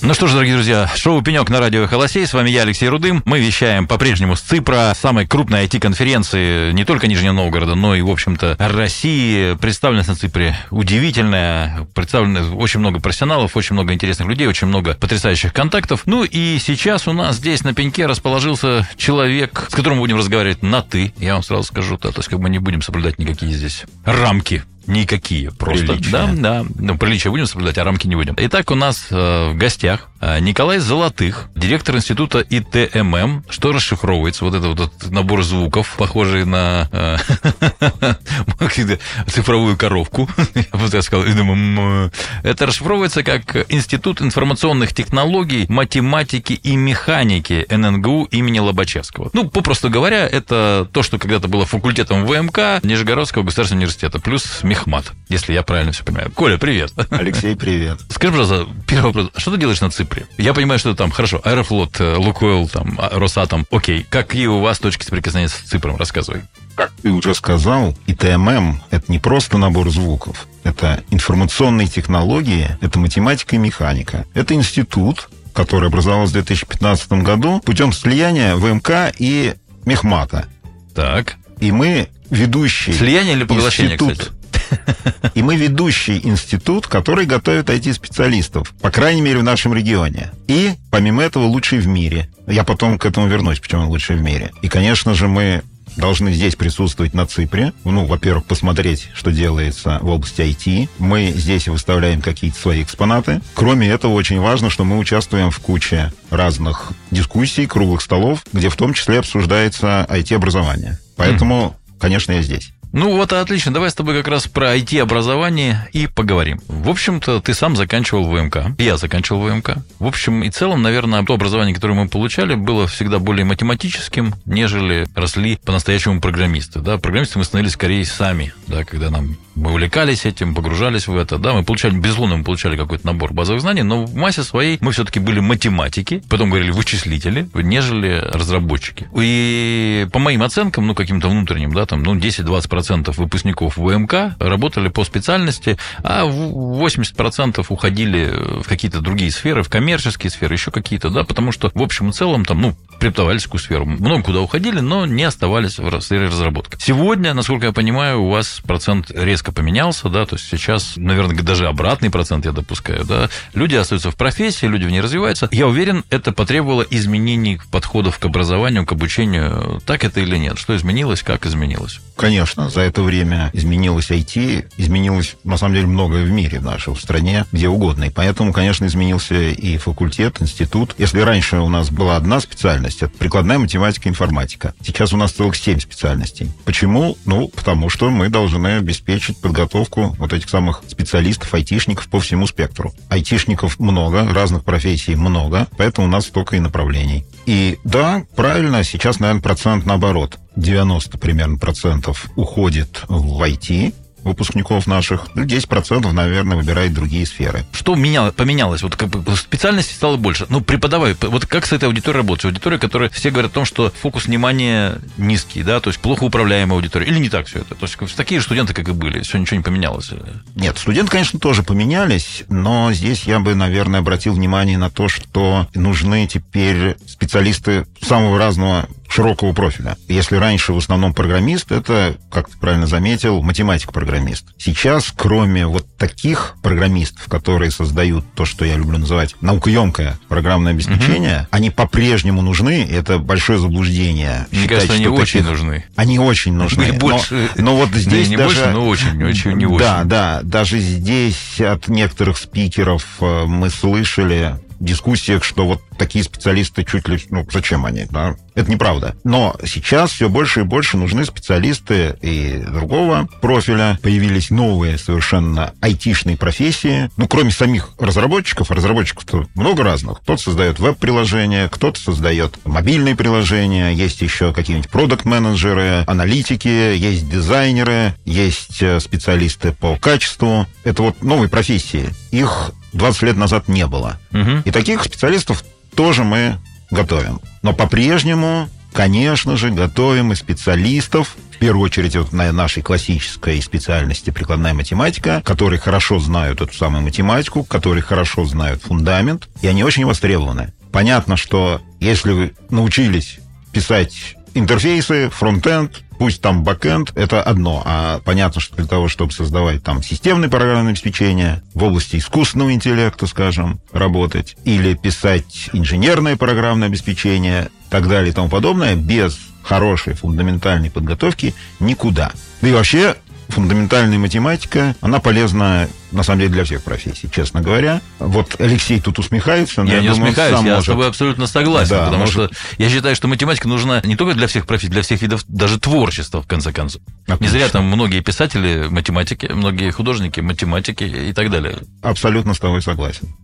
Ну что ж, дорогие друзья, шоу «Пенек» на радио «Холосей». С вами я, Алексей Рудым. Мы вещаем по-прежнему с ЦИПРа, самой крупной IT-конференции не только Нижнего Новгорода, но и, в общем-то, России. Представленность на ЦИПРе удивительная. Представлено очень много профессионалов, очень много интересных людей, очень много потрясающих контактов. Ну и сейчас у нас здесь на пеньке расположился человек, с которым мы будем разговаривать на «ты». Я вам сразу скажу, да, то есть как мы не будем соблюдать никакие здесь рамки Никакие, просто. Приличия. Да, да. Ну, приличия будем соблюдать, а рамки не будем. Итак, у нас э, в гостях э, Николай Золотых, директор института ИТММ. Что расшифровывается? Вот это вот этот набор звуков, похожий на э, цифровую коробку. Я бы так сказал. М, Это расшифровывается как Институт информационных технологий, математики и механики ННГУ имени Лобачевского. Ну, попросту говоря, это то, что когда-то было факультетом ВМК Нижегородского государственного университета, плюс Мехмат, если я правильно все понимаю. Коля, привет. Алексей, привет. Скажи, пожалуйста, первый вопрос. Что ты делаешь на Ципре? Я понимаю, что там, хорошо, Аэрофлот, э, Лукойл, там, а, Росатом. Окей. Какие у вас точки соприкосновения с Ципром? Рассказывай. Как ты уже сказал, ИТММ – это не просто набор звуков. Это информационные технологии, это математика и механика. Это институт, который образовался в 2015 году путем слияния ВМК и Мехмата. Так. И мы ведущий Слияние или поглощение, институт. кстати? И мы ведущий институт, который готовит IT-специалистов, по крайней мере, в нашем регионе. И, помимо этого, лучший в мире. Я потом к этому вернусь, почему он лучший в мире. И, конечно же, мы должны здесь присутствовать на Ципре. Ну, во-первых, посмотреть, что делается в области IT. Мы здесь выставляем какие-то свои экспонаты. Кроме этого, очень важно, что мы участвуем в куче разных дискуссий, круглых столов, где в том числе обсуждается IT-образование. Поэтому, конечно, я здесь. Ну вот, отлично. Давай с тобой как раз про IT-образование и поговорим. В общем-то, ты сам заканчивал ВМК. Я заканчивал ВМК. В общем и целом, наверное, то образование, которое мы получали, было всегда более математическим, нежели росли по-настоящему программисты. Да? Программисты мы становились скорее сами, да, когда нам мы увлекались этим, погружались в это, да, мы получали, безусловно, мы получали какой-то набор базовых знаний, но в массе своей мы все-таки были математики, потом говорили вычислители, нежели разработчики. И по моим оценкам, ну, каким-то внутренним, да, там, ну, 10-20% выпускников ВМК работали по специальности, а в- 80% уходили в какие-то другие сферы, в коммерческие сферы, еще какие-то, да, потому что в общем и целом там, ну, преподавательскую сферу. Много куда уходили, но не оставались в сфере разработки. Сегодня, насколько я понимаю, у вас процент резко поменялся, да, то есть сейчас, наверное, даже обратный процент я допускаю, да. Люди остаются в профессии, люди в ней развиваются. Я уверен, это потребовало изменений подходов к образованию, к обучению. Так это или нет? Что изменилось, как изменилось? Конечно, за это время изменилось IT, изменилось, на самом деле, многое в мире, в нашей стране, где угодно. И поэтому, конечно, изменился и факультет, институт. Если раньше у нас была одна специальность, это прикладная математика и информатика. Сейчас у нас целых семь специальностей. Почему? Ну, потому что мы должны обеспечить подготовку вот этих самых специалистов, айтишников по всему спектру. Айтишников много, разных профессий много, поэтому у нас столько и направлений. И да, правильно, сейчас, наверное, процент наоборот. 90 примерно процентов уходит в IT, выпускников наших, ну, 10%, наверное, выбирает другие сферы. Что меняло, поменялось? Вот как бы специальностей стало больше. Ну, преподавай, вот как с этой аудиторией работать? Аудитория, которая все говорят о том, что фокус внимания низкий, да, то есть плохо управляемая аудитория. Или не так все это? То есть такие же студенты, как и были, все ничего не поменялось. Нет, студенты, конечно, тоже поменялись, но здесь я бы, наверное, обратил внимание на то, что нужны теперь специалисты самого разного широкого профиля. Если раньше в основном программист, это, как ты правильно заметил, математик-программист. Сейчас, кроме вот таких программистов, которые создают то, что я люблю называть наукоемкое программное обеспечение, они по-прежнему нужны, это большое заблуждение. Мне считать, кажется, они что очень таких- нужны. Они очень нужны. И Но- больше- но, вот здесь не даже... больше, но очень, очень, не очень. Да, да. Даже здесь от некоторых спикеров э, мы слышали дискуссиях, что вот такие специалисты чуть ли... Ну, зачем они? Да? Это неправда. Но сейчас все больше и больше нужны специалисты и другого профиля. Появились новые совершенно айтишные профессии. Ну, кроме самих разработчиков, разработчиков-то много разных. Кто-то создает веб-приложения, кто-то создает мобильные приложения, есть еще какие-нибудь продукт-менеджеры, аналитики, есть дизайнеры, есть э, специалисты по качеству. Это вот новые профессии. Их 20 лет назад не было. Мгм. И таких специалистов тоже мы готовим. Но по-прежнему, конечно же, готовим и специалистов в первую очередь вот на нашей классической специальности прикладная математика, которые хорошо знают эту самую математику, которые хорошо знают фундамент, и они очень востребованы. Понятно, что если вы научились писать интерфейсы, фронтенд, пусть там бэкенд, это одно. А понятно, что для того, чтобы создавать там системное программное обеспечение в области искусственного интеллекта, скажем, работать, или писать инженерное программное обеспечение, так далее и тому подобное, без хорошей фундаментальной подготовки никуда. Да и вообще фундаментальная математика, она полезна, на самом деле, для всех профессий, честно говоря. Вот Алексей тут усмехается, но я, я не думаю, усмехаюсь, я может... с тобой абсолютно согласен, Да, потому может- что я считаю, что математика нужна не только для всех профессий, для всех видов даже творчества, в конце концов. Не Отлично. зря там многие писатели математики, многие художники математики и так далее. Абсолютно с тобой согласен.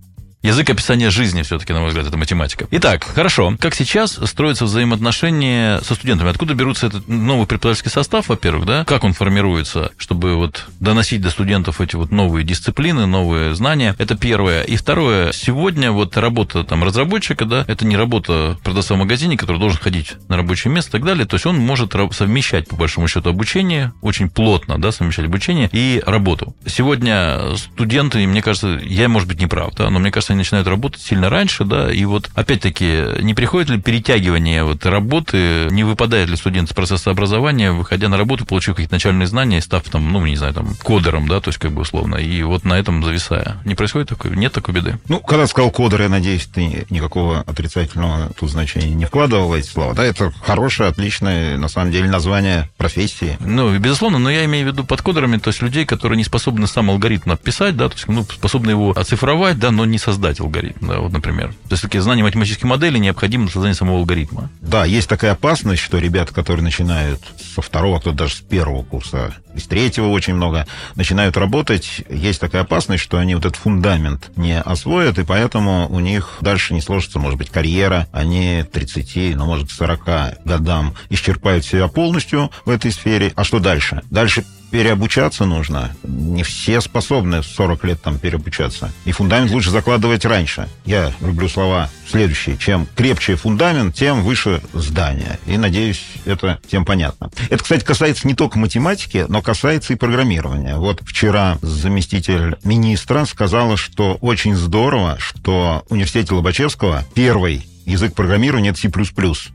Язык описания жизни все-таки, на мой взгляд, это математика. Итак, хорошо. Как сейчас строятся взаимоотношения со студентами? Откуда берутся этот новый преподавательский состав, во-первых, да? Как он формируется, чтобы вот доносить до студентов эти вот новые дисциплины, новые знания? Это первое. И второе. Сегодня вот работа там разработчика, да, это не работа продавца в магазине, который должен ходить на рабочее место и так далее. То есть он может совмещать, по большому счету, обучение, очень плотно, да, совмещать обучение и работу. Сегодня студенты, мне кажется, я, может быть, не прав, да, но мне кажется, они начинают работать сильно раньше, да, и вот, опять-таки, не приходит ли перетягивание вот работы, не выпадает ли студент из процесса образования, выходя на работу, получив какие-то начальные знания став там, ну, не знаю, там, кодером, да, то есть, как бы, условно, и вот на этом зависая. Не происходит такой, нет такой беды? Ну, когда сказал кодер, я надеюсь, ты никакого отрицательного тут значения не вкладывал в эти слова. Да, это хорошее, отличное, на самом деле, название профессии. Ну, безусловно, но я имею в виду под кодерами, то есть людей, которые не способны сам алгоритм написать, да, то есть, ну, способны его оцифровать, да, но не создать алгоритм, да, вот, например. То есть, такие знания математических моделей необходимы для создания самого алгоритма. Да, есть такая опасность, что ребята, которые начинают со второго, кто-то даже с первого курса, из третьего очень много, начинают работать, есть такая опасность, что они вот этот фундамент не освоят, и поэтому у них дальше не сложится, может быть, карьера, они 30, ну, может, к 40 годам исчерпают себя полностью в этой сфере. А что дальше? Дальше переобучаться нужно. Не все способны в 40 лет там переобучаться. И фундамент лучше закладывать раньше. Я люблю слова следующие. Чем крепче фундамент, тем выше здание. И, надеюсь, это тем понятно. Это, кстати, касается не только математики, но касается и программирования. Вот вчера заместитель министра сказала, что очень здорово, что в университете Лобачевского первый язык программирования это C++,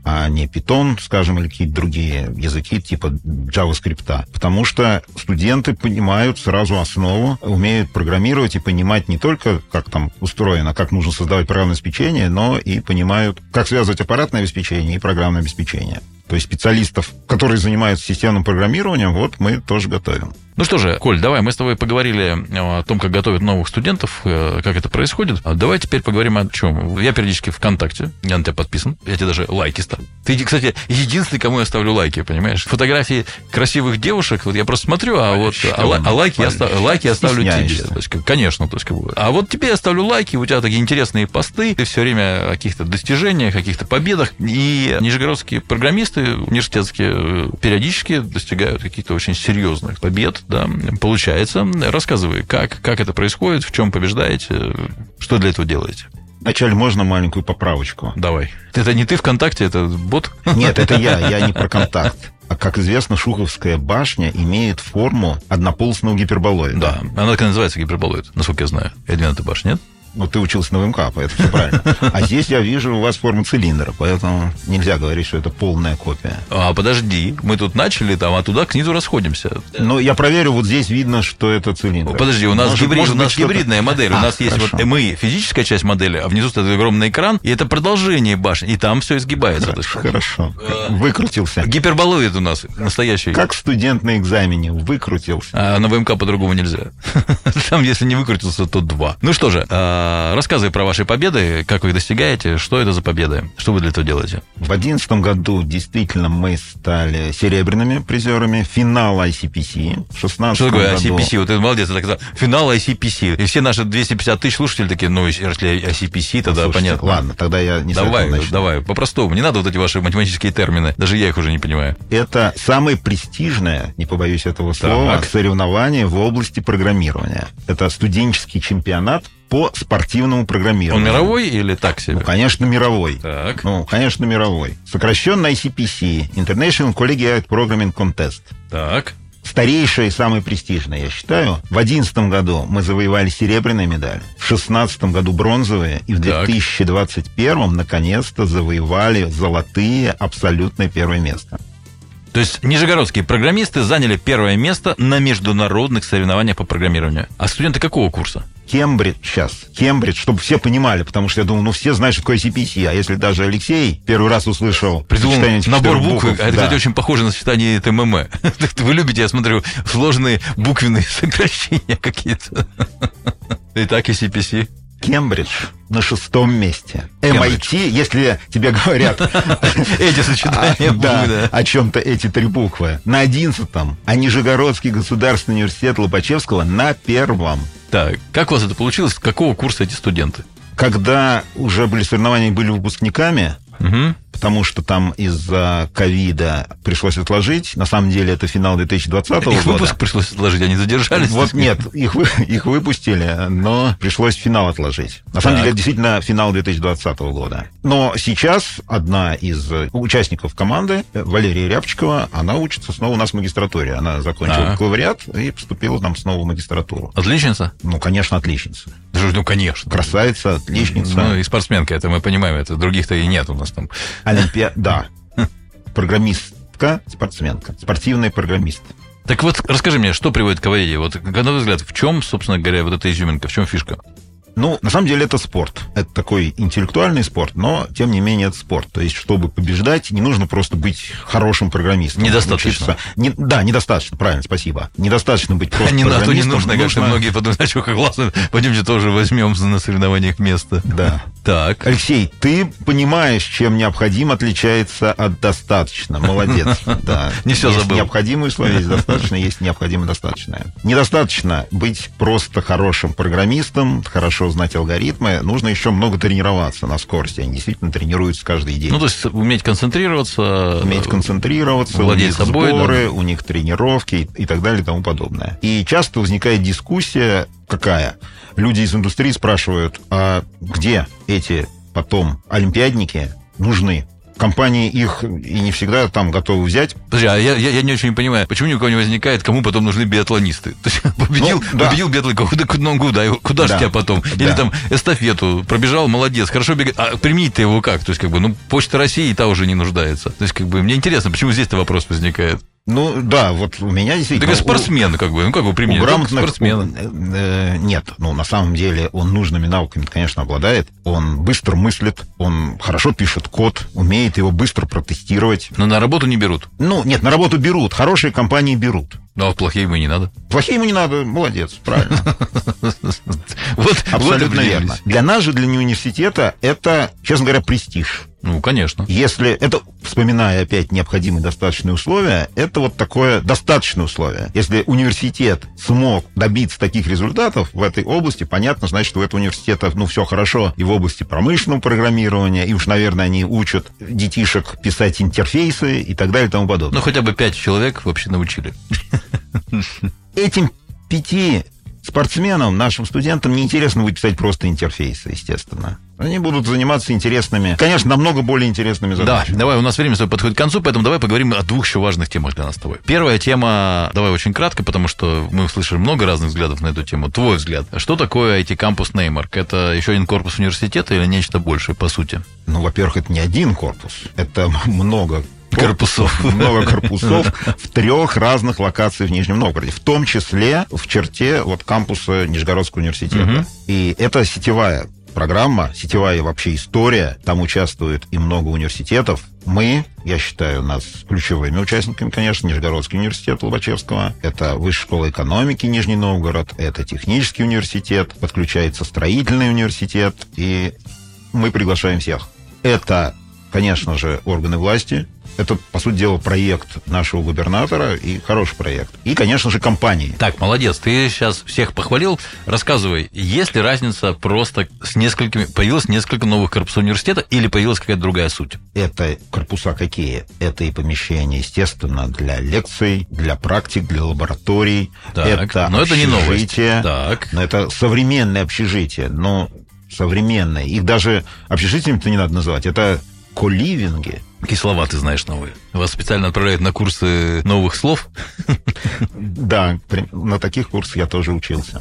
а не Python, скажем, или какие-то другие языки типа JavaScript. Потому что студенты понимают сразу основу, умеют программировать и понимать не только, как там устроено, как нужно создавать программное обеспечение, но и понимают, как связывать аппаратное обеспечение и программное обеспечение. То есть специалистов, которые занимаются системным программированием, вот мы тоже готовим. Ну что же, Коль, давай мы с тобой поговорили о том, как готовят новых студентов, э, как это происходит. А давай теперь поговорим о чем. Я периодически ВКонтакте, я на тебя подписан, я тебе даже лайки ставлю. Ты, кстати, единственный, кому я ставлю лайки, понимаешь? Фотографии красивых девушек, вот я просто смотрю, а вот а, а лайки, я, Валя, ста- лайки я ставлю тебе. То есть, конечно, то есть, как бы. А вот тебе я ставлю лайки, у тебя такие интересные посты, ты все время о каких-то достижениях, о каких-то победах. И нижегородские программисты университетские э, периодически достигают каких-то очень серьезных побед, да, получается. Рассказывай, как, как это происходит, в чем побеждаете, что для этого делаете. Вначале можно маленькую поправочку? Давай. Это не ты ВКонтакте, это бот? Нет, это я, я не про контакт. А как известно, Шуховская башня имеет форму однополосного гиперболоида. Да, она так и называется гиперболоид, насколько я знаю. Эдвин, ты башня, нет? Ну, ты учился на ВМК, поэтому все правильно. А здесь я вижу у вас форму цилиндра, поэтому нельзя говорить, что это полная копия. А, подожди, мы тут начали там, а туда к низу расходимся. Но я проверю, вот здесь видно, что это цилиндр. Подожди, у нас, Может- гибрид- может у нас гибридная модель. У А, нас есть хорошо. вот мы, физическая часть модели, а внизу стоит огромный экран, и это продолжение башни, и там все изгибается. Есть, Хорошо. Выкрутился. Гиперболоид у нас настоящий. Как студент на экзамене выкрутился. А на ВМК по-другому нельзя. Там, если не выкрутился, то два. Ну что же, а, рассказывай про ваши победы, как вы их достигаете, что это за победы, что вы для этого делаете. В 2011 году действительно мы стали серебряными призерами финала ICPC. В 16 Что такое году... ICPC? Вот ты молодец, сказал. Финал ICPC. И все наши 250 тысяч слушателей такие, ну, если ICPC, тогда Слушайте, понятно. Ладно, тогда я не Давай, начну. давай, по-простому. Не надо вот эти ваши математические термины. Даже я их уже не понимаю. Это самое престижное, не побоюсь этого слова, Так. соревнование в области программирования. Это студенческий чемпионат по спортивному Он программированию. мировой или так себе? Ну, конечно, мировой. Так. Ну, конечно, мировой. Сокращенно ICPC, International Collegiate Programming Contest. Так. Старейшая и самая престижная, я считаю. В 2011 году мы завоевали серебряные медали, в 2016 году бронзовые, и в Так. 2021 наконец-то завоевали золотые абсолютное первое место. То есть нижегородские программисты заняли первое место на международных соревнованиях по программированию. А студенты какого курса? Кембридж сейчас. Кембридж, чтобы все понимали, потому что я думаю, ну все знают, что такое CPC, а если даже Алексей первый раз услышал Придумал набор букв, букв, а это, да. кстати, очень похоже на сочетание ТММ. Вы любите, я смотрю, сложные буквенные сокращения какие-то. Итак, и CPC. Кембридж на шестом месте. Кембридж. MIT, если тебе говорят Эти а, сочетания да, да. о чем-то эти три буквы. На одиннадцатом, а Нижегородский государственный университет Лобачевского на первом. Так, как у вас это получилось? Какого курса эти студенты? Когда уже были соревнования, были выпускниками, Мгм. Потому что там из-за ковида пришлось отложить. На самом деле это финал 2020 Их года. выпуск пришлось отложить, они задержались. Вот нет, их, их выпустили, но пришлось финал отложить. На самом Так. деле, это действительно финал 2020 года. Но сейчас одна из участников команды, Валерия Рябчикова, она учится снова у нас в магистратуре. Она закончила А. бакалавриат и поступила там снова в магистратуру. Отличница? Ну, конечно, отличница. Ну, конечно. Красавица, отличница. Ну, и спортсменка, это мы понимаем, это других-то и нет у нас там. Олимпиа... Да. Программистка, спортсменка. Спортивный программист. Так вот, расскажи мне, что приводит к аварии? Вот, на твой взгляд, в чем, собственно говоря, вот эта изюминка, в чем фишка? Ну, на самом деле это спорт. Это такой интеллектуальный спорт, но, тем не менее, это спорт. То есть, чтобы побеждать, не нужно просто быть хорошим программистом. Недостаточно. Не- да, недостаточно, правильно, спасибо. Недостаточно быть просто не, то не программистом. нужно, конечно, многие подумают, а что, как классно, пойдемте тоже возьмем на соревнованиях место. Да. Так. Алексей, ты понимаешь, чем необходим отличается от достаточно. Молодец. Да. Не есть забыл. необходимые условия, есть достаточно, есть необходимое достаточное. Недостаточно быть просто хорошим программистом, хорошо знать алгоритмы. Нужно еще много тренироваться на скорости. Они действительно тренируются каждый день. Ну, то есть уметь концентрироваться. уметь концентрироваться, владеть у них собой, сборы, у них тренировки и так далее и тому подобное. И часто возникает дискуссия какая? Люди из индустрии спрашивают, а где эти потом олимпиадники нужны? Компании их и не всегда там готовы взять. Подожди, а я, я, я не очень понимаю, почему ни у кого не возникает, кому потом нужны биатлонисты? То есть победил, Ну, да. победил биатлон, куда, куда, куда же Да. тебя потом? Или Да. там эстафету, пробежал, молодец, хорошо бегает. А применить-то его как? То есть, как бы, ну, Почта России и та уже не нуждается. То есть, как бы, мне интересно, почему здесь-то вопрос возникает? Ну, да, вот у меня действительно... как спортсмен, как бы, ну, как его У применить? грамотных спортсмена. э, нет. Ну, на самом деле, он нужными навыками, конечно, обладает. Он быстро мыслит, он хорошо пишет код, умеет его быстро протестировать. Но на работу не берут. Ну, нет, на работу берут, хорошие компании берут. Ну, а плохие ему не надо. Плохие ему не надо, молодец, правильно. Вот, Абсолютно верно. Для нас же, для университета, это, честно говоря, престиж. Ну, конечно. Если это, вспоминая опять необходимые достаточные условия, это вот такое достаточное условие. Если университет смог добиться таких результатов в этой области, понятно, значит, у этого университета, ну, все хорошо и в области промышленного программирования, и уж, наверное, они учат детишек писать интерфейсы и так далее и тому подобное. Ну, хотя бы пять человек вообще научили. Этим пяти спортсменам, нашим студентам, неинтересно будет писать просто интерфейсы, естественно. Они будут заниматься интересными, конечно, намного более интересными Да, задачами. давай, у нас время свое подходит к концу, поэтому давай поговорим о двух еще важных темах для нас с тобой. Первая тема, давай очень кратко, потому что мы слышали много разных взглядов на эту тему. Твой взгляд. Что такое IT-кампус Неймарк? Это еще один корпус университета или нечто большее, по сути? Ну, во-первых, это не один корпус, это много Корпусов. много корпусов в трех разных локациях в Нижнем Новгороде, в том числе в черте вот кампуса Нижегородского университета. И это сетевая программа, сетевая вообще история. Там участвует и много университетов. Мы, я считаю, нас ключевыми участниками, конечно, Нижегородский университет Лобачевского. Это Высшая школа экономики Нижний Новгород. Это технический университет. Подключается строительный университет. И мы приглашаем всех. Это, конечно же, органы власти. Это, по сути дела, проект нашего губернатора и хороший проект. И, конечно же, компании. Так, молодец, ты сейчас всех похвалил. Рассказывай, есть ли разница просто с несколькими... Появилось несколько новых корпусов университета или появилась какая-то другая суть? Это корпуса какие? Это и помещения, естественно, для лекций, для практик, для лабораторий. Так, это но это не новость. Так. Но это современное общежитие. Но современное. Их даже общежитиями-то не надо называть. Это коливинги. Какие слова ты знаешь новые? Вас специально отправляют на курсы новых слов? Да, на таких курсах я тоже учился.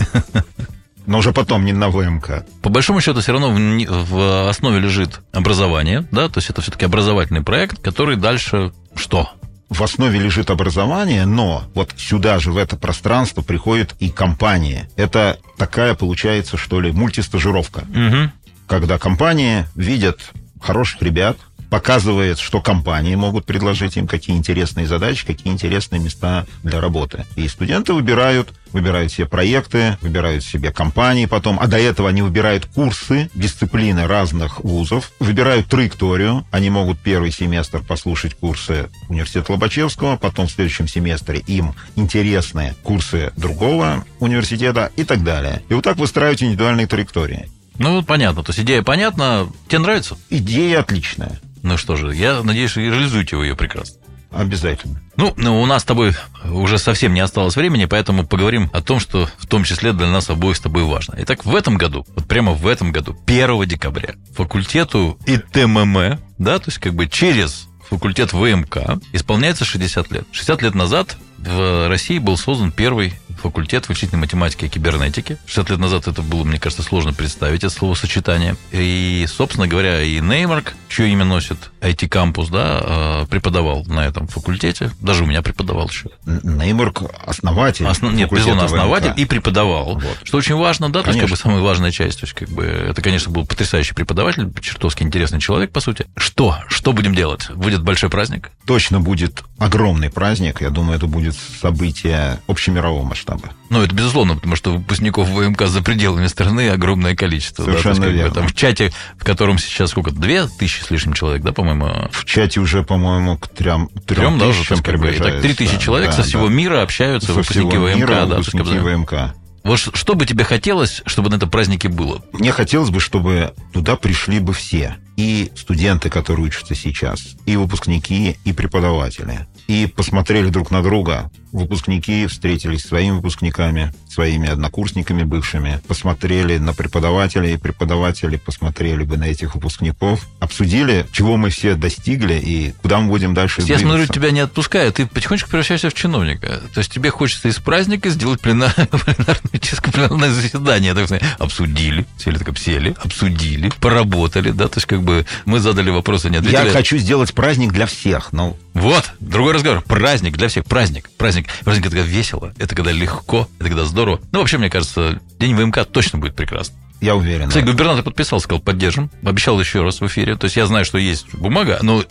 Но уже потом, не на ВМК. По большому счету, все равно в, основе лежит образование, да, то есть это все-таки образовательный проект, который дальше что? В основе лежит образование, но вот сюда же, в это пространство, приходит и компания. Это такая, получается, что ли, мультистажировка. Угу. когда компании видят хороших ребят, показывает, что компании могут предложить им какие интересные задачи, какие интересные места для работы. И студенты выбирают, выбирают себе проекты, выбирают себе компании потом, а до этого они выбирают курсы, дисциплины разных вузов, выбирают траекторию, они могут первый семестр послушать курсы университета Лобачевского, потом в следующем семестре им интересны курсы другого университета и так далее. И вот так выстраивать индивидуальные траектории. Ну, понятно, то есть идея понятна. Тебе нравится? Идея отличная. Ну что же, я надеюсь, реализуете вы ее прекрасно. Обязательно. Ну, ну, у нас с тобой уже совсем не осталось времени, поэтому поговорим о том, что в том числе для нас обоих с тобой важно. Итак, в этом году, вот прямо в этом году, 1 декабря, факультету ИТММ, да, то есть как бы через факультет ВМК исполняется 60 лет. 60 лет назад в России был создан первый факультет вычислительной математики и кибернетики. 60 лет назад это было, мне кажется, сложно представить, это словосочетание. И, собственно говоря, и Неймарк, чье имя носит IT-кампус, да, э, преподавал на этом факультете. Даже у меня преподавал еще. Неймарк основатель. Основ- Нет, безусловно, основатель ВМК. и преподавал. Вот. Что очень важно, да, то есть как бы Конечно. самая важная часть. То есть как бы это, конечно, был потрясающий преподаватель, чертовски интересный человек, по сути. Что? Что будем делать? Будет большой праздник? Точно будет огромный праздник. Я думаю, это будет событие общемирового масштаба. Ну, это безусловно, потому что выпускников ВМК за пределами страны огромное количество. да, есть Совершенно как бы верно. там в чате, в котором сейчас сколько? Две тысячи с лишним человек, да, по-моему? В чате уже, по-моему, к трем, трем тысячам есть, как бы, итак, приближается. три тысячи человек Да, со всего да. мира общаются, Со выпускники всего ВМК, мира да, есть, выпускники бы, ВМК. Вот что бы тебе хотелось, чтобы на этом празднике было? Мне хотелось бы, чтобы туда пришли бы все. И студенты, которые учатся сейчас, и выпускники, и преподаватели. И посмотрели друг на друга. Выпускники встретились с своими выпускниками, своими однокурсниками бывшими. Посмотрели на преподавателей, и преподаватели посмотрели бы на этих выпускников. Обсудили, чего мы все достигли и куда мы будем дальше Я смотрю, тебя не отпускают, ты потихонечку превращаешься в чиновника. То есть тебе хочется из праздника сделать пленар- пленарное, пленарное заседание. Так сказать. Обсудили, сели, так сели, обсудили, поработали, да, то есть как бы мы задали вопросы, не ответили. Я хочу сделать праздник для всех, но Вот, другой разговор. Праздник для всех, праздник, праздник. Праздник это когда весело, это когда легко, это когда здорово. Ну, вообще, мне кажется, день ВМК точно будет прекрасно. я уверен. Кстати, губернатор подписал, сказал, поддержим. Обещал еще раз в эфире. То есть я знаю, что есть бумага, но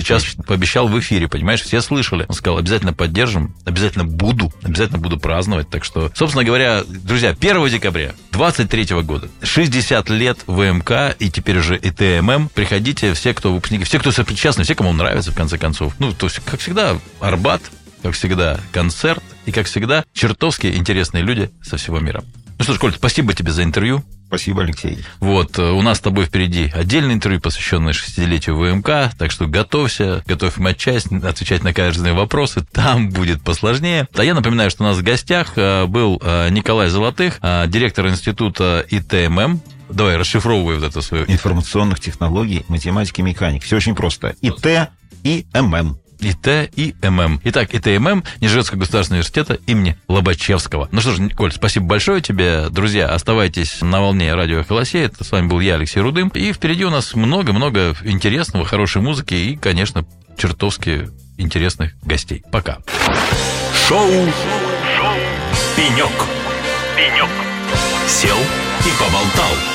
сейчас Отлично. пообещал в эфире, понимаешь, все слышали. Он сказал, обязательно поддержим, обязательно буду, обязательно буду праздновать. Так что, собственно говоря, друзья, 1 декабря 23 года, 60 лет ВМК и теперь уже и ТММ. Приходите, все, кто выпускники, все, кто сопричастны, все, кому он нравится, в конце концов. Ну, то есть, как всегда, Арбат, как всегда, концерт и, как всегда, чертовски интересные люди со всего мира. Ну что ж, Коль, спасибо тебе за интервью. Спасибо, Алексей. Вот, э, у нас с тобой впереди отдельное интервью, посвященное 60-летию ВМК, так что готовься, готовь матчасть, отвечать на каждые вопросы, там будет посложнее. А я напоминаю, что у нас в гостях э, был э, Николай Золотых, директор института ИТММ. Давай, расшифровывай вот это свое информационных технологий, математики, механики. Все очень просто. И Т, и ММ. ИТ и ММ. Итак, ИТ и ММ Нижегородского государственного университета имени Лобачевского. Ну что ж, Коль, спасибо большое тебе. Друзья, оставайтесь на волне радио Холосей. Это с вами был я, Алексей Рудым. И впереди у нас много-много интересного, хорошей музыки и, конечно, чертовски интересных гостей. Пока. Шоу. Шоу. Пенек. Пенек. Сел и поболтал.